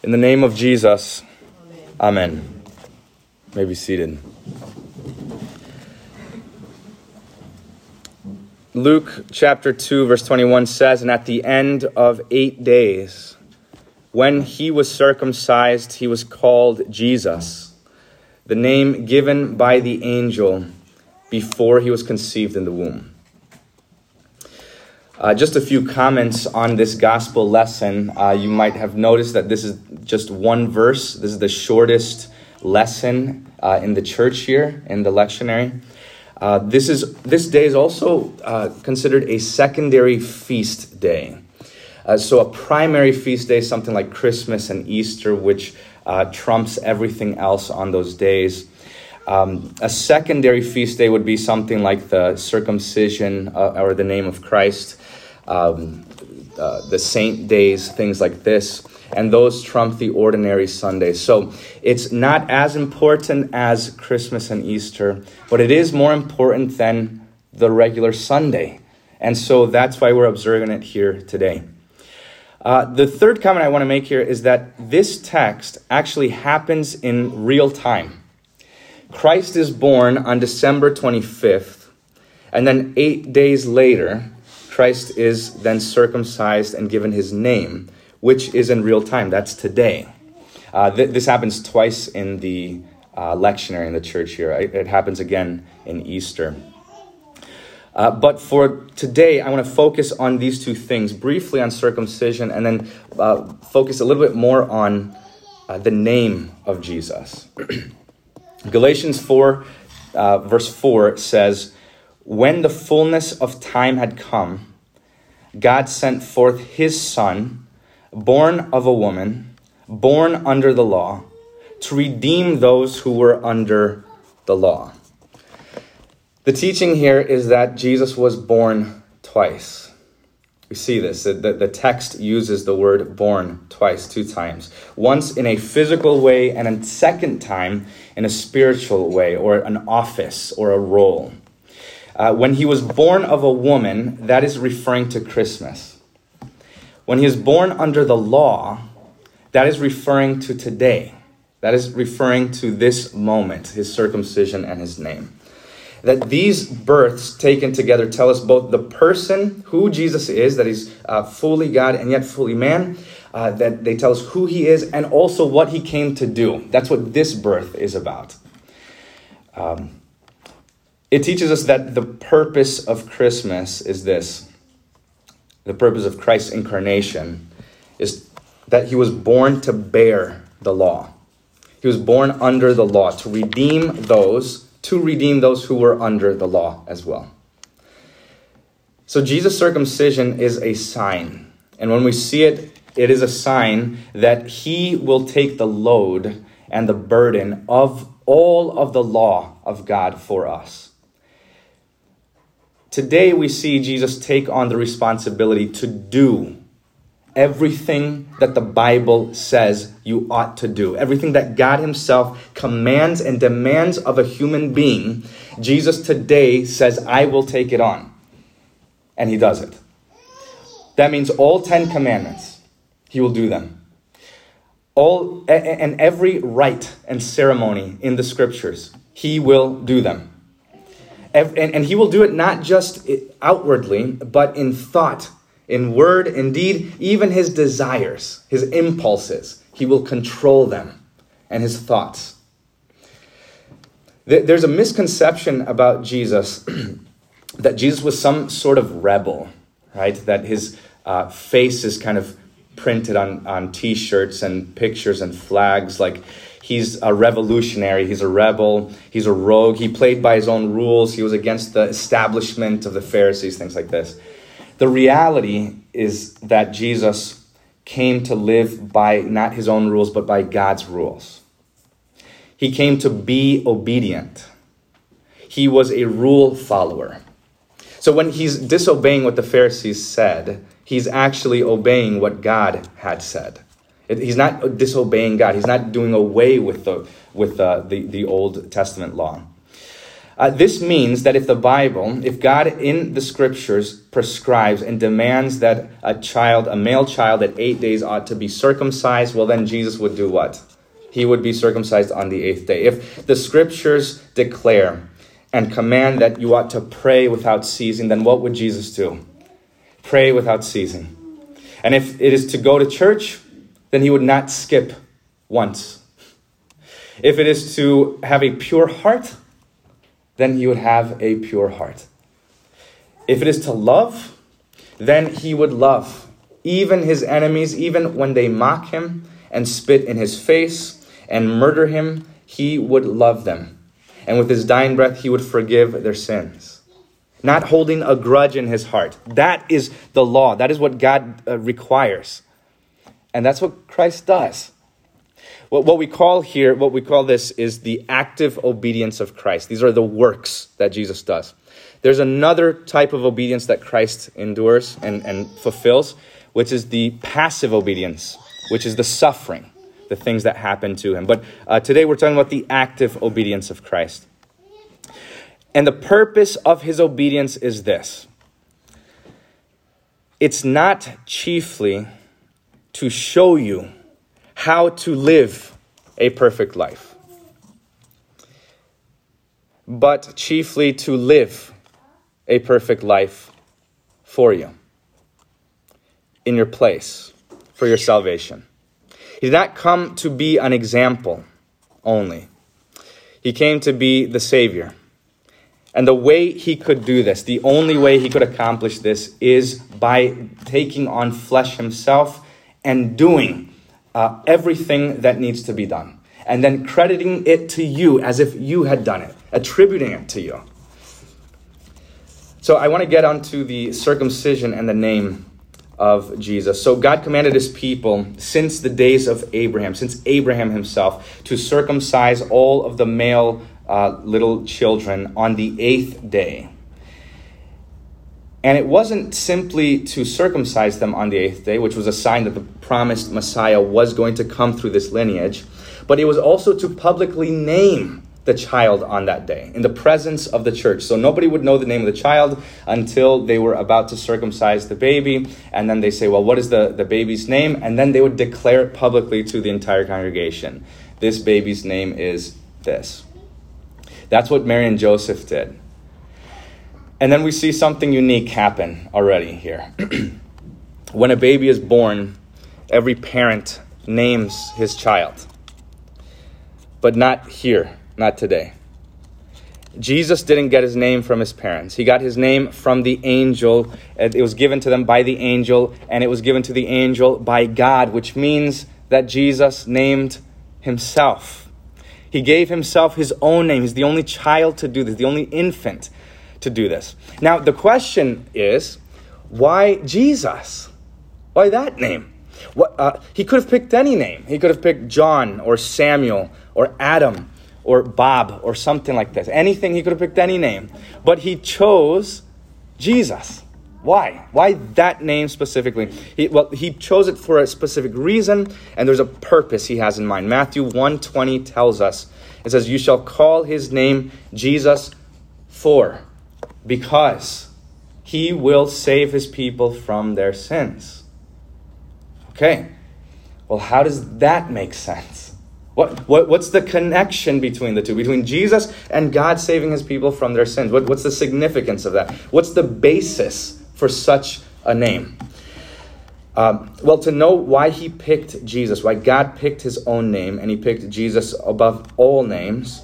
In the name of Jesus, Amen. Amen. May be seated. Luke chapter 2, verse 21 says, And at the end of eight days, when he was circumcised, he was called Jesus, the name given by the angel before he was conceived in the womb. Uh, just a few comments on this gospel lesson. Uh, you might have noticed that this is just one verse. This is the shortest lesson uh, in the church here in the lectionary. Uh, this is this day is also uh, considered a secondary feast day. Uh, so a primary feast day, something like Christmas and Easter, which trumps everything else on those days. Um, a secondary feast day would be something like the circumcision or the name of Christ um, uh, the saint days, things like this, and those trump the ordinary Sundays. So it's not as important as Christmas and Easter, but it is more important than the regular Sunday. And so that's why we're observing it here today. Uh, the third comment I want to make here is that this text actually happens in real time. Christ is born on December 25th, and then eight days later, Christ is then circumcised and given his name, which is in real time. That's today. Uh, th- this happens twice in the uh, lectionary in the church here. It, it happens again in Easter. Uh, but for today, I want to focus on these two things briefly on circumcision and then uh, focus a little bit more on uh, the name of Jesus. Galatians 4, uh, verse 4 says, When the fullness of time had come, God sent forth his Son, born of a woman, born under the law, to redeem those who were under the law. The teaching here is that Jesus was born twice. We see this. The, the text uses the word born twice, two times. Once in a physical way, and a second time in a spiritual way, or an office or a role. Uh, when he was born of a woman, that is referring to Christmas. When he is born under the law, that is referring to today. That is referring to this moment, his circumcision and his name. That these births taken together tell us both the person, who Jesus is, that he's uh, fully God and yet fully man, uh, that they tell us who he is, and also what he came to do. That's what this birth is about. Um, it teaches us that the purpose of Christmas is this the purpose of Christ's incarnation is that he was born to bear the law. He was born under the law to redeem those, to redeem those who were under the law as well. So Jesus' circumcision is a sign. And when we see it, it is a sign that he will take the load and the burden of all of the law of God for us. Today we see Jesus take on the responsibility to do everything that the Bible says you ought to do, everything that God Himself commands and demands of a human being. Jesus today says, I will take it on. And He does it. That means all 10 commandments, He will do them. All and every rite and ceremony in the scriptures, He will do them. And, and he will do it not just outwardly, but in thought, in word, indeed, even his desires, his impulses. He will control them and his thoughts. There's a misconception about Jesus that Jesus was some sort of rebel, right? That his uh, face is kind of printed on, on t shirts and pictures and flags. Like He's a revolutionary. He's a rebel. He's a rogue. He played by his own rules. He was against the establishment of the Pharisees, things like this. The reality is that Jesus came to live by not his own rules, but by God's rules. He came to be obedient. He was a rule follower. So when he's disobeying what the Pharisees said, he's actually obeying what God had said. He's not disobeying God. He's not doing away with the with the, the, Old Testament law. Uh, this means that if the Bible, if God in the scriptures prescribes and demands that a child, a male child at eight days ought to be circumcised, well, then Jesus would do what? He would be circumcised on the eighth day. If the scriptures declare and command that you ought to pray without ceasing, then what would Jesus do? Pray without ceasing. And if it is to go to church, then he would not skip once. If it is to have a pure heart, then he would have a pure heart. If it is to love, then he would love even his enemies, even when they mock him and spit in his face and murder him, he would love them. And with his dying breath, he would forgive their sins. Not holding a grudge in his heart. That is the law. That is what God uh, requires. And that's what Christ does. What, what we call here, what we call this is the active obedience of Christ. These are the works that Jesus does. There's another type of obedience that Christ endures and, and fulfills, which is the passive obedience, which is the suffering, the things that happen to him. But uh, today we're talking about the active obedience of Christ. And the purpose of his obedience is this it's not chiefly to show you how to live a perfect life, but chiefly to live a perfect life for you, in your place, for your salvation. He did not come to be an example only, he came to be the Savior. And the way he could do this, the only way he could accomplish this, is by taking on flesh himself and doing uh, everything that needs to be done. And then crediting it to you as if you had done it, attributing it to you. So I want to get onto the circumcision and the name of Jesus. So God commanded his people since the days of Abraham, since Abraham himself, to circumcise all of the male uh, little children on the eighth day. And it wasn't simply to circumcise them on the eighth day, which was a sign that the promised Messiah was going to come through this lineage, but it was also to publicly name the child on that day in the presence of the church. So nobody would know the name of the child until they were about to circumcise the baby. And then they say, Well, what is the, the baby's name? And then they would declare it publicly to the entire congregation. This baby's name is this. That's what Mary and Joseph did. And then we see something unique happen already here. when a baby is born, every parent names his child. But not here, not today. Jesus didn't get his name from his parents. He got his name from the angel. It was given to them by the angel, and it was given to the angel by God, which means that Jesus named himself. He gave himself his own name. He's the only child to do this, the only infant to do this. Now, the question is why Jesus? Why that name? What, uh, he could have picked any name. He could have picked John or Samuel or Adam or Bob or something like this. Anything, he could have picked any name. But he chose Jesus. Why? Why that name specifically? He, well, he chose it for a specific reason, and there's a purpose he has in mind. Matthew 120 tells us, it says, You shall call his name Jesus for because he will save his people from their sins. Okay, well, how does that make sense? What, what, what's the connection between the two, between Jesus and God saving his people from their sins? What, what's the significance of that? What's the basis for such a name? Um, well, to know why he picked Jesus, why God picked his own name and he picked Jesus above all names,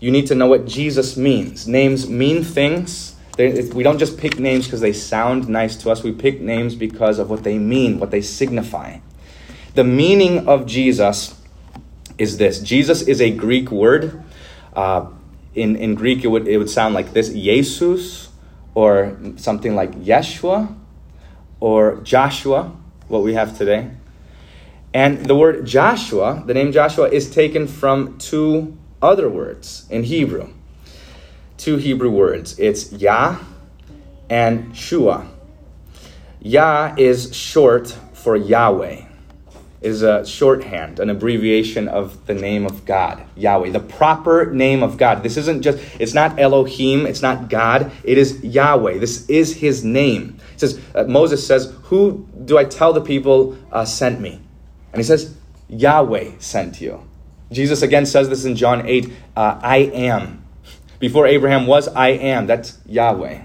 you need to know what Jesus means. Names mean things. We don't just pick names because they sound nice to us. We pick names because of what they mean, what they signify. The meaning of Jesus is this Jesus is a Greek word. Uh, in, in Greek, it would, it would sound like this Jesus, or something like Yeshua, or Joshua, what we have today. And the word Joshua, the name Joshua, is taken from two other words in Hebrew. Two Hebrew words. It's Yah and Shua. Yah is short for Yahweh. is a shorthand, an abbreviation of the name of God, Yahweh, the proper name of God. This isn't just, it's not Elohim, it's not God, it is Yahweh. This is his name. It says, uh, Moses says, Who do I tell the people uh, sent me? And he says, Yahweh sent you. Jesus again says this in John 8 uh, I am. Before Abraham was, I am. That's Yahweh.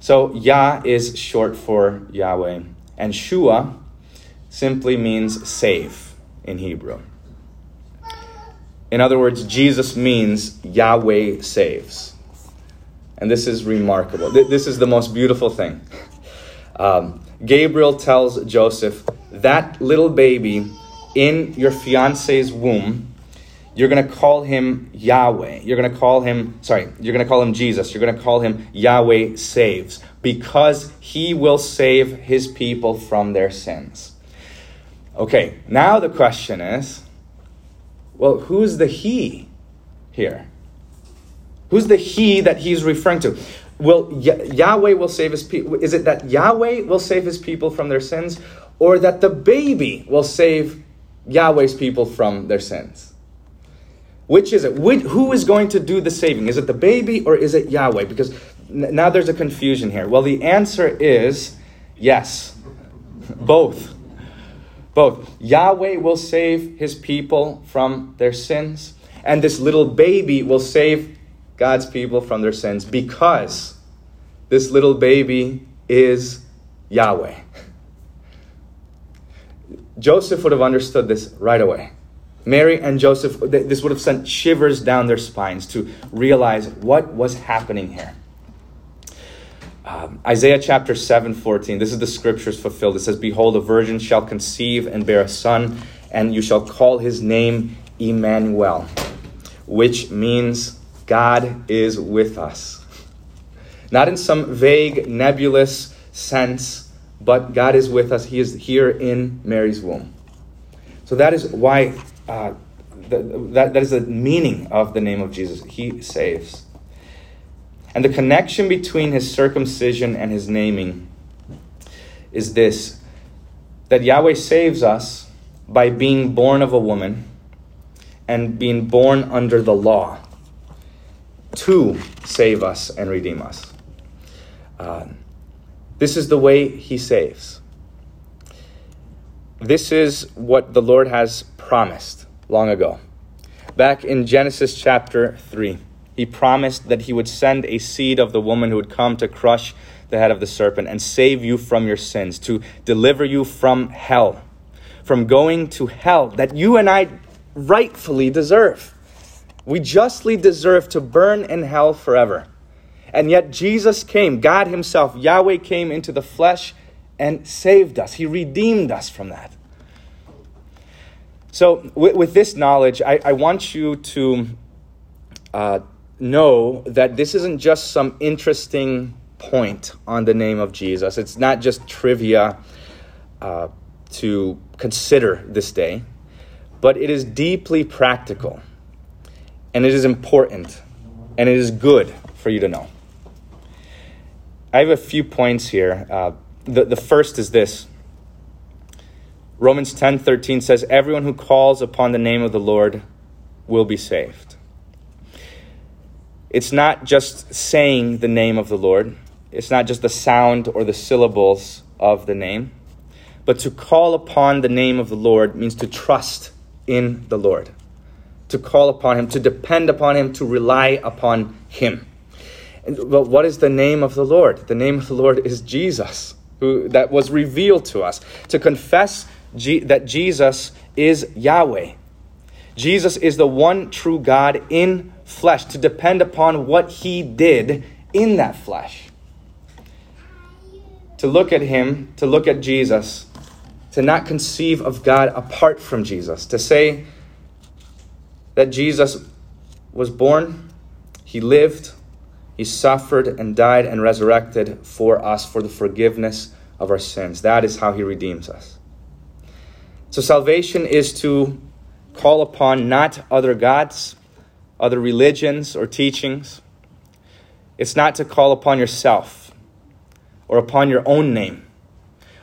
So Yah is short for Yahweh. And Shua simply means save in Hebrew. In other words, Jesus means Yahweh saves. And this is remarkable. This is the most beautiful thing. Um, Gabriel tells Joseph, that little baby in your fiance's womb, you're going to call him Yahweh. You're going to call him, sorry, you're going to call him Jesus. You're going to call him Yahweh saves because he will save his people from their sins. Okay, now the question is well, who's the he here? Who's the he that he's referring to? Will Yahweh will save his people? Is it that Yahweh will save his people from their sins, or that the baby will save Yahweh's people from their sins? Which is it? who is going to do the saving? Is it the baby or is it Yahweh? Because now there's a confusion here. Well, the answer is yes, both. Both. Yahweh will save his people from their sins, and this little baby will save God's people from their sins because this little baby is Yahweh. Joseph would have understood this right away. Mary and Joseph, this would have sent shivers down their spines to realize what was happening here. Um, Isaiah chapter 7 14, this is the scriptures fulfilled. It says, Behold, a virgin shall conceive and bear a son, and you shall call his name Emmanuel, which means God is with us. Not in some vague, nebulous sense but God is with us. He is here in Mary's womb. So that is why, uh, that, that is the meaning of the name of Jesus. He saves. And the connection between his circumcision and his naming is this that Yahweh saves us by being born of a woman and being born under the law to save us and redeem us. Uh, this is the way he saves. This is what the Lord has promised long ago. Back in Genesis chapter 3, he promised that he would send a seed of the woman who would come to crush the head of the serpent and save you from your sins, to deliver you from hell, from going to hell that you and I rightfully deserve. We justly deserve to burn in hell forever. And yet Jesus came, God Himself, Yahweh came into the flesh and saved us. He redeemed us from that. So, with, with this knowledge, I, I, want you to uh, know that this isn't just some interesting point on the name of Jesus. It's not just trivia uh, to consider this day, but it is deeply practical, and it is important, and it is good for you to know. I have a few points here. Uh, the, the first is this Romans 10:13 says, Everyone who calls upon the name of the Lord will be saved. It's not just saying the name of the Lord, it's not just the sound or the syllables of the name, but to call upon the name of the Lord means to trust in the Lord, to call upon Him, to depend upon Him, to rely upon Him. But what is the name of the Lord? The name of the Lord is Jesus, who that was revealed to us. To confess That Jesus is Yahweh. Jesus is the one true God in flesh, to depend upon what he did in that flesh. To look at him, to look at Jesus, to not conceive of God apart from Jesus, to say that Jesus was born, he lived, he suffered and died and resurrected for us for the forgiveness of our sins. That is how He redeems us. So, salvation is to call upon not other gods, other religions, or teachings. It's not to call upon yourself or upon your own name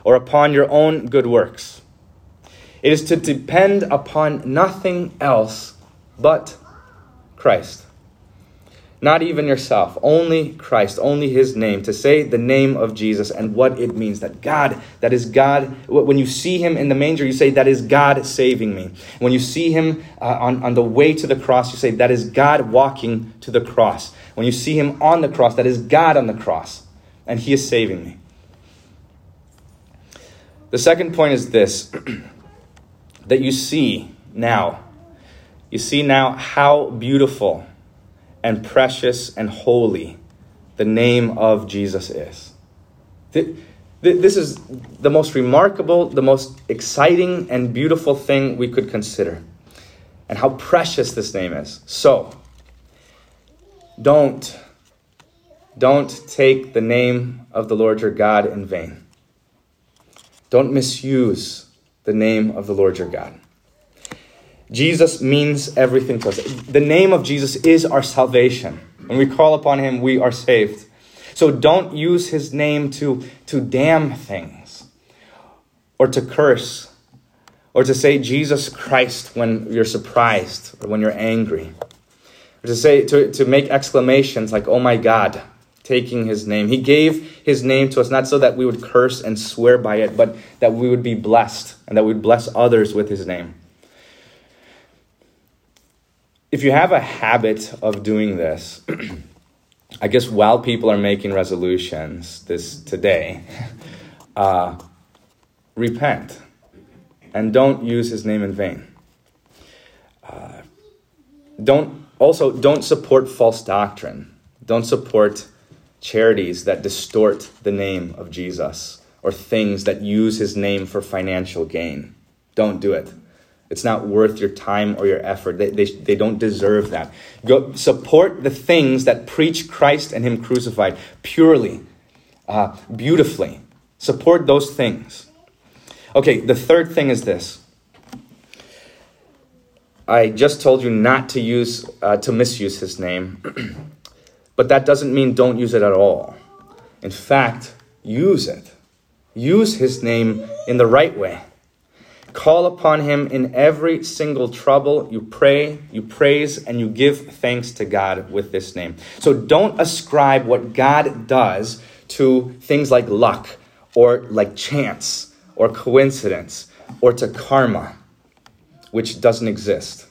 or upon your own good works. It is to depend upon nothing else but Christ. Not even yourself, only Christ, only His name. To say the name of Jesus and what it means that God, that is God. When you see Him in the manger, you say, That is God saving me. When you see Him uh, on, on the way to the cross, you say, That is God walking to the cross. When you see Him on the cross, that is God on the cross, and He is saving me. The second point is this that you see now. You see now how beautiful and precious and holy the name of Jesus is. This is the most remarkable, the most exciting, and beautiful thing we could consider, and how precious this name is. So, don't, don't take the name of the Lord your God in vain. Don't misuse the name of the Lord your God. Jesus means everything to us. The name of Jesus is our salvation. When we call upon him, we are saved. So don't use his name to, to damn things or to curse or to say Jesus Christ when you're surprised or when you're angry. Or to say to, to make exclamations like, oh my God, taking his name. He gave his name to us not so that we would curse and swear by it, but that we would be blessed and that we would bless others with his name if you have a habit of doing this, I guess while people are making resolutions this today, uh, repent and don't use his name in vain. Uh, don't also don't support false doctrine. Don't support charities that distort the name of Jesus or things that use his name for financial gain. Don't do it. It's not worth your time or your effort. They, they, they don't deserve that. Go support the things that preach Christ and Him crucified purely, uh, beautifully. Support those things. Okay, the third thing is this. I just told you not to use uh, to misuse his name, but that doesn't mean don't use it at all. In fact, use it. Use his name in the right way. Call upon him in every single trouble. You pray, you praise, and you give thanks to God with this name. So don't ascribe what God does to things like luck or like chance or coincidence or to karma, which doesn't exist.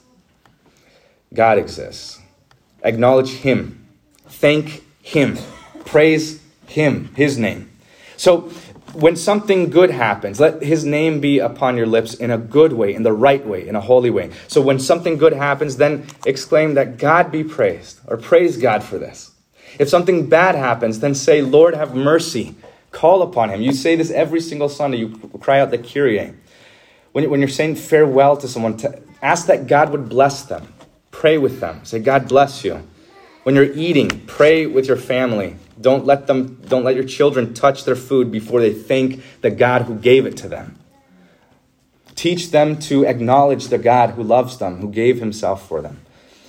God exists. Acknowledge him. Thank him. Praise him, his name. So when something good happens, let his name be upon your lips in a good way, in the right way, in a holy way. So when something good happens, then exclaim that God be praised, or praise God for this. If something bad happens, then say, Lord, have mercy. Call upon him. You say this every single Sunday. You cry out the Kyrie. When, when you're saying farewell to someone, to ask that God would bless them. Pray with them. Say, God bless you. When you're eating, pray with your family. Don't let them don't let your children touch their food before they thank the God who gave it to them. Teach them to acknowledge the God who loves them, who gave himself for them.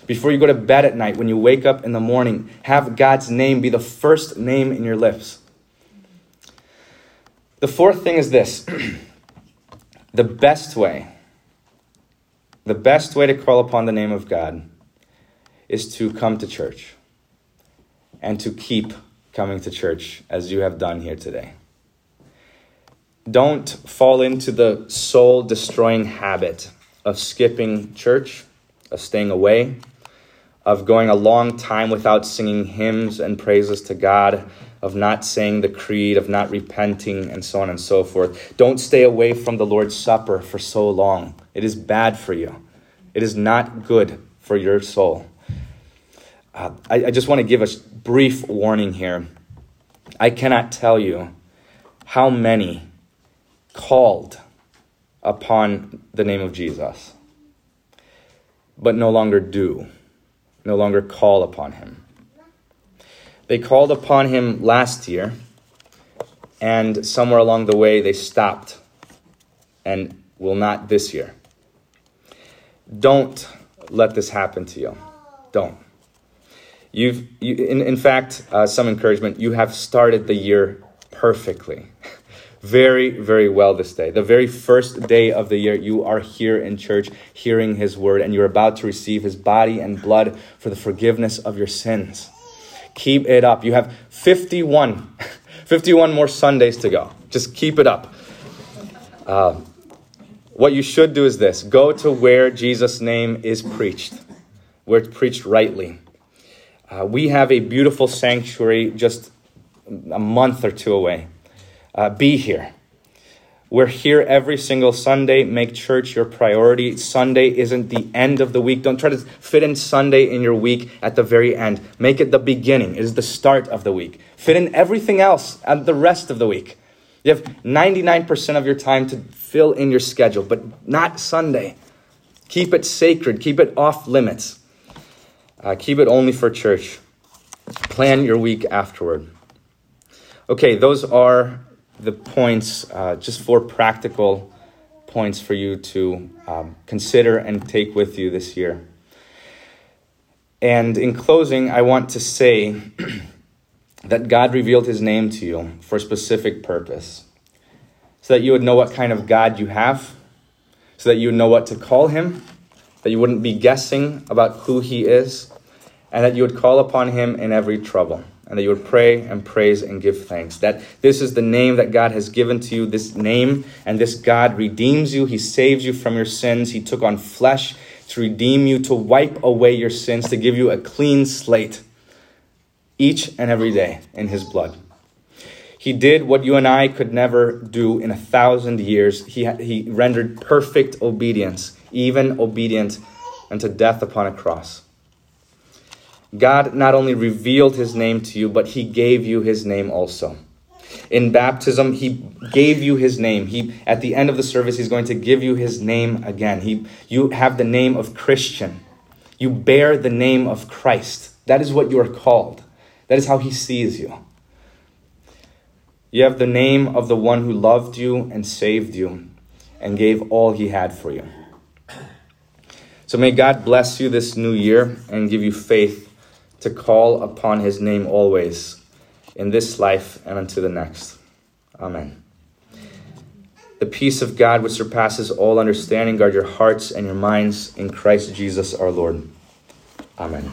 Before you go to bed at night, when you wake up in the morning, have God's name be the first name in your lips. The fourth thing is this the best way, the best way to call upon the name of God is to come to church and to keep coming to church as you have done here today. Don't fall into the soul destroying habit of skipping church, of staying away, of going a long time without singing hymns and praises to God, of not saying the creed, of not repenting, and so on and so forth. Don't stay away from the Lord's Supper for so long. It is bad for you, it is not good for your soul. Uh, I, I just want to give a brief warning here. I cannot tell you how many called upon the name of Jesus, but no longer do, no longer call upon him. They called upon him last year, and somewhere along the way they stopped and will not this year. Don't let this happen to you. Don't. You've, you, in, in fact, uh, some encouragement, you have started the year perfectly. very, very well this day. The very first day of the year, you are here in church hearing His word, and you're about to receive His body and blood for the forgiveness of your sins. Keep it up. You have 51, 51 more Sundays to go. Just keep it up. Uh, what you should do is this go to where Jesus' name is preached, where it's preached rightly. Uh, we have a beautiful sanctuary just a month or two away. Uh, be here. We're here every single Sunday. Make church your priority. Sunday isn't the end of the week. Don't try to fit in Sunday in your week at the very end. Make it the beginning. It is the start of the week. Fit in everything else at the rest of the week. You have 99% of your time to fill in your schedule, but not Sunday. Keep it sacred. Keep it off limits. Uh, keep it only for church. Plan your week afterward. Okay, those are the points, uh, just four practical points for you to um, consider and take with you this year. And in closing, I want to say that God revealed his name to you for a specific purpose. So that you would know what kind of God you have, so that you would know what to call him, that you wouldn't be guessing about who he is, and that you would call upon him in every trouble and that you would pray and praise and give thanks. That this is the name that God has given to you, this name, and this God redeems you. He saves you from your sins. He took on flesh to redeem you, to wipe away your sins, to give you a clean slate each and every day in His blood. He did what you and I could never do in a thousand years. He, he rendered perfect obedience, even obedient unto death upon a cross. God not only revealed his name to you, but he gave you his name also. In baptism, he gave you his name. He at the end of the service, he's going to give you his name again. He you have the name of Christian. You bear the name of Christ. That is what you are called. That is how he sees you. You have the name of the one who loved you and saved you and gave all he had for you. So may God bless you this new year and give you faith to call upon his name always in this life and unto the next. Amen. The peace of God, which surpasses all understanding, guard your hearts and your minds in Christ Jesus our Lord. Amen.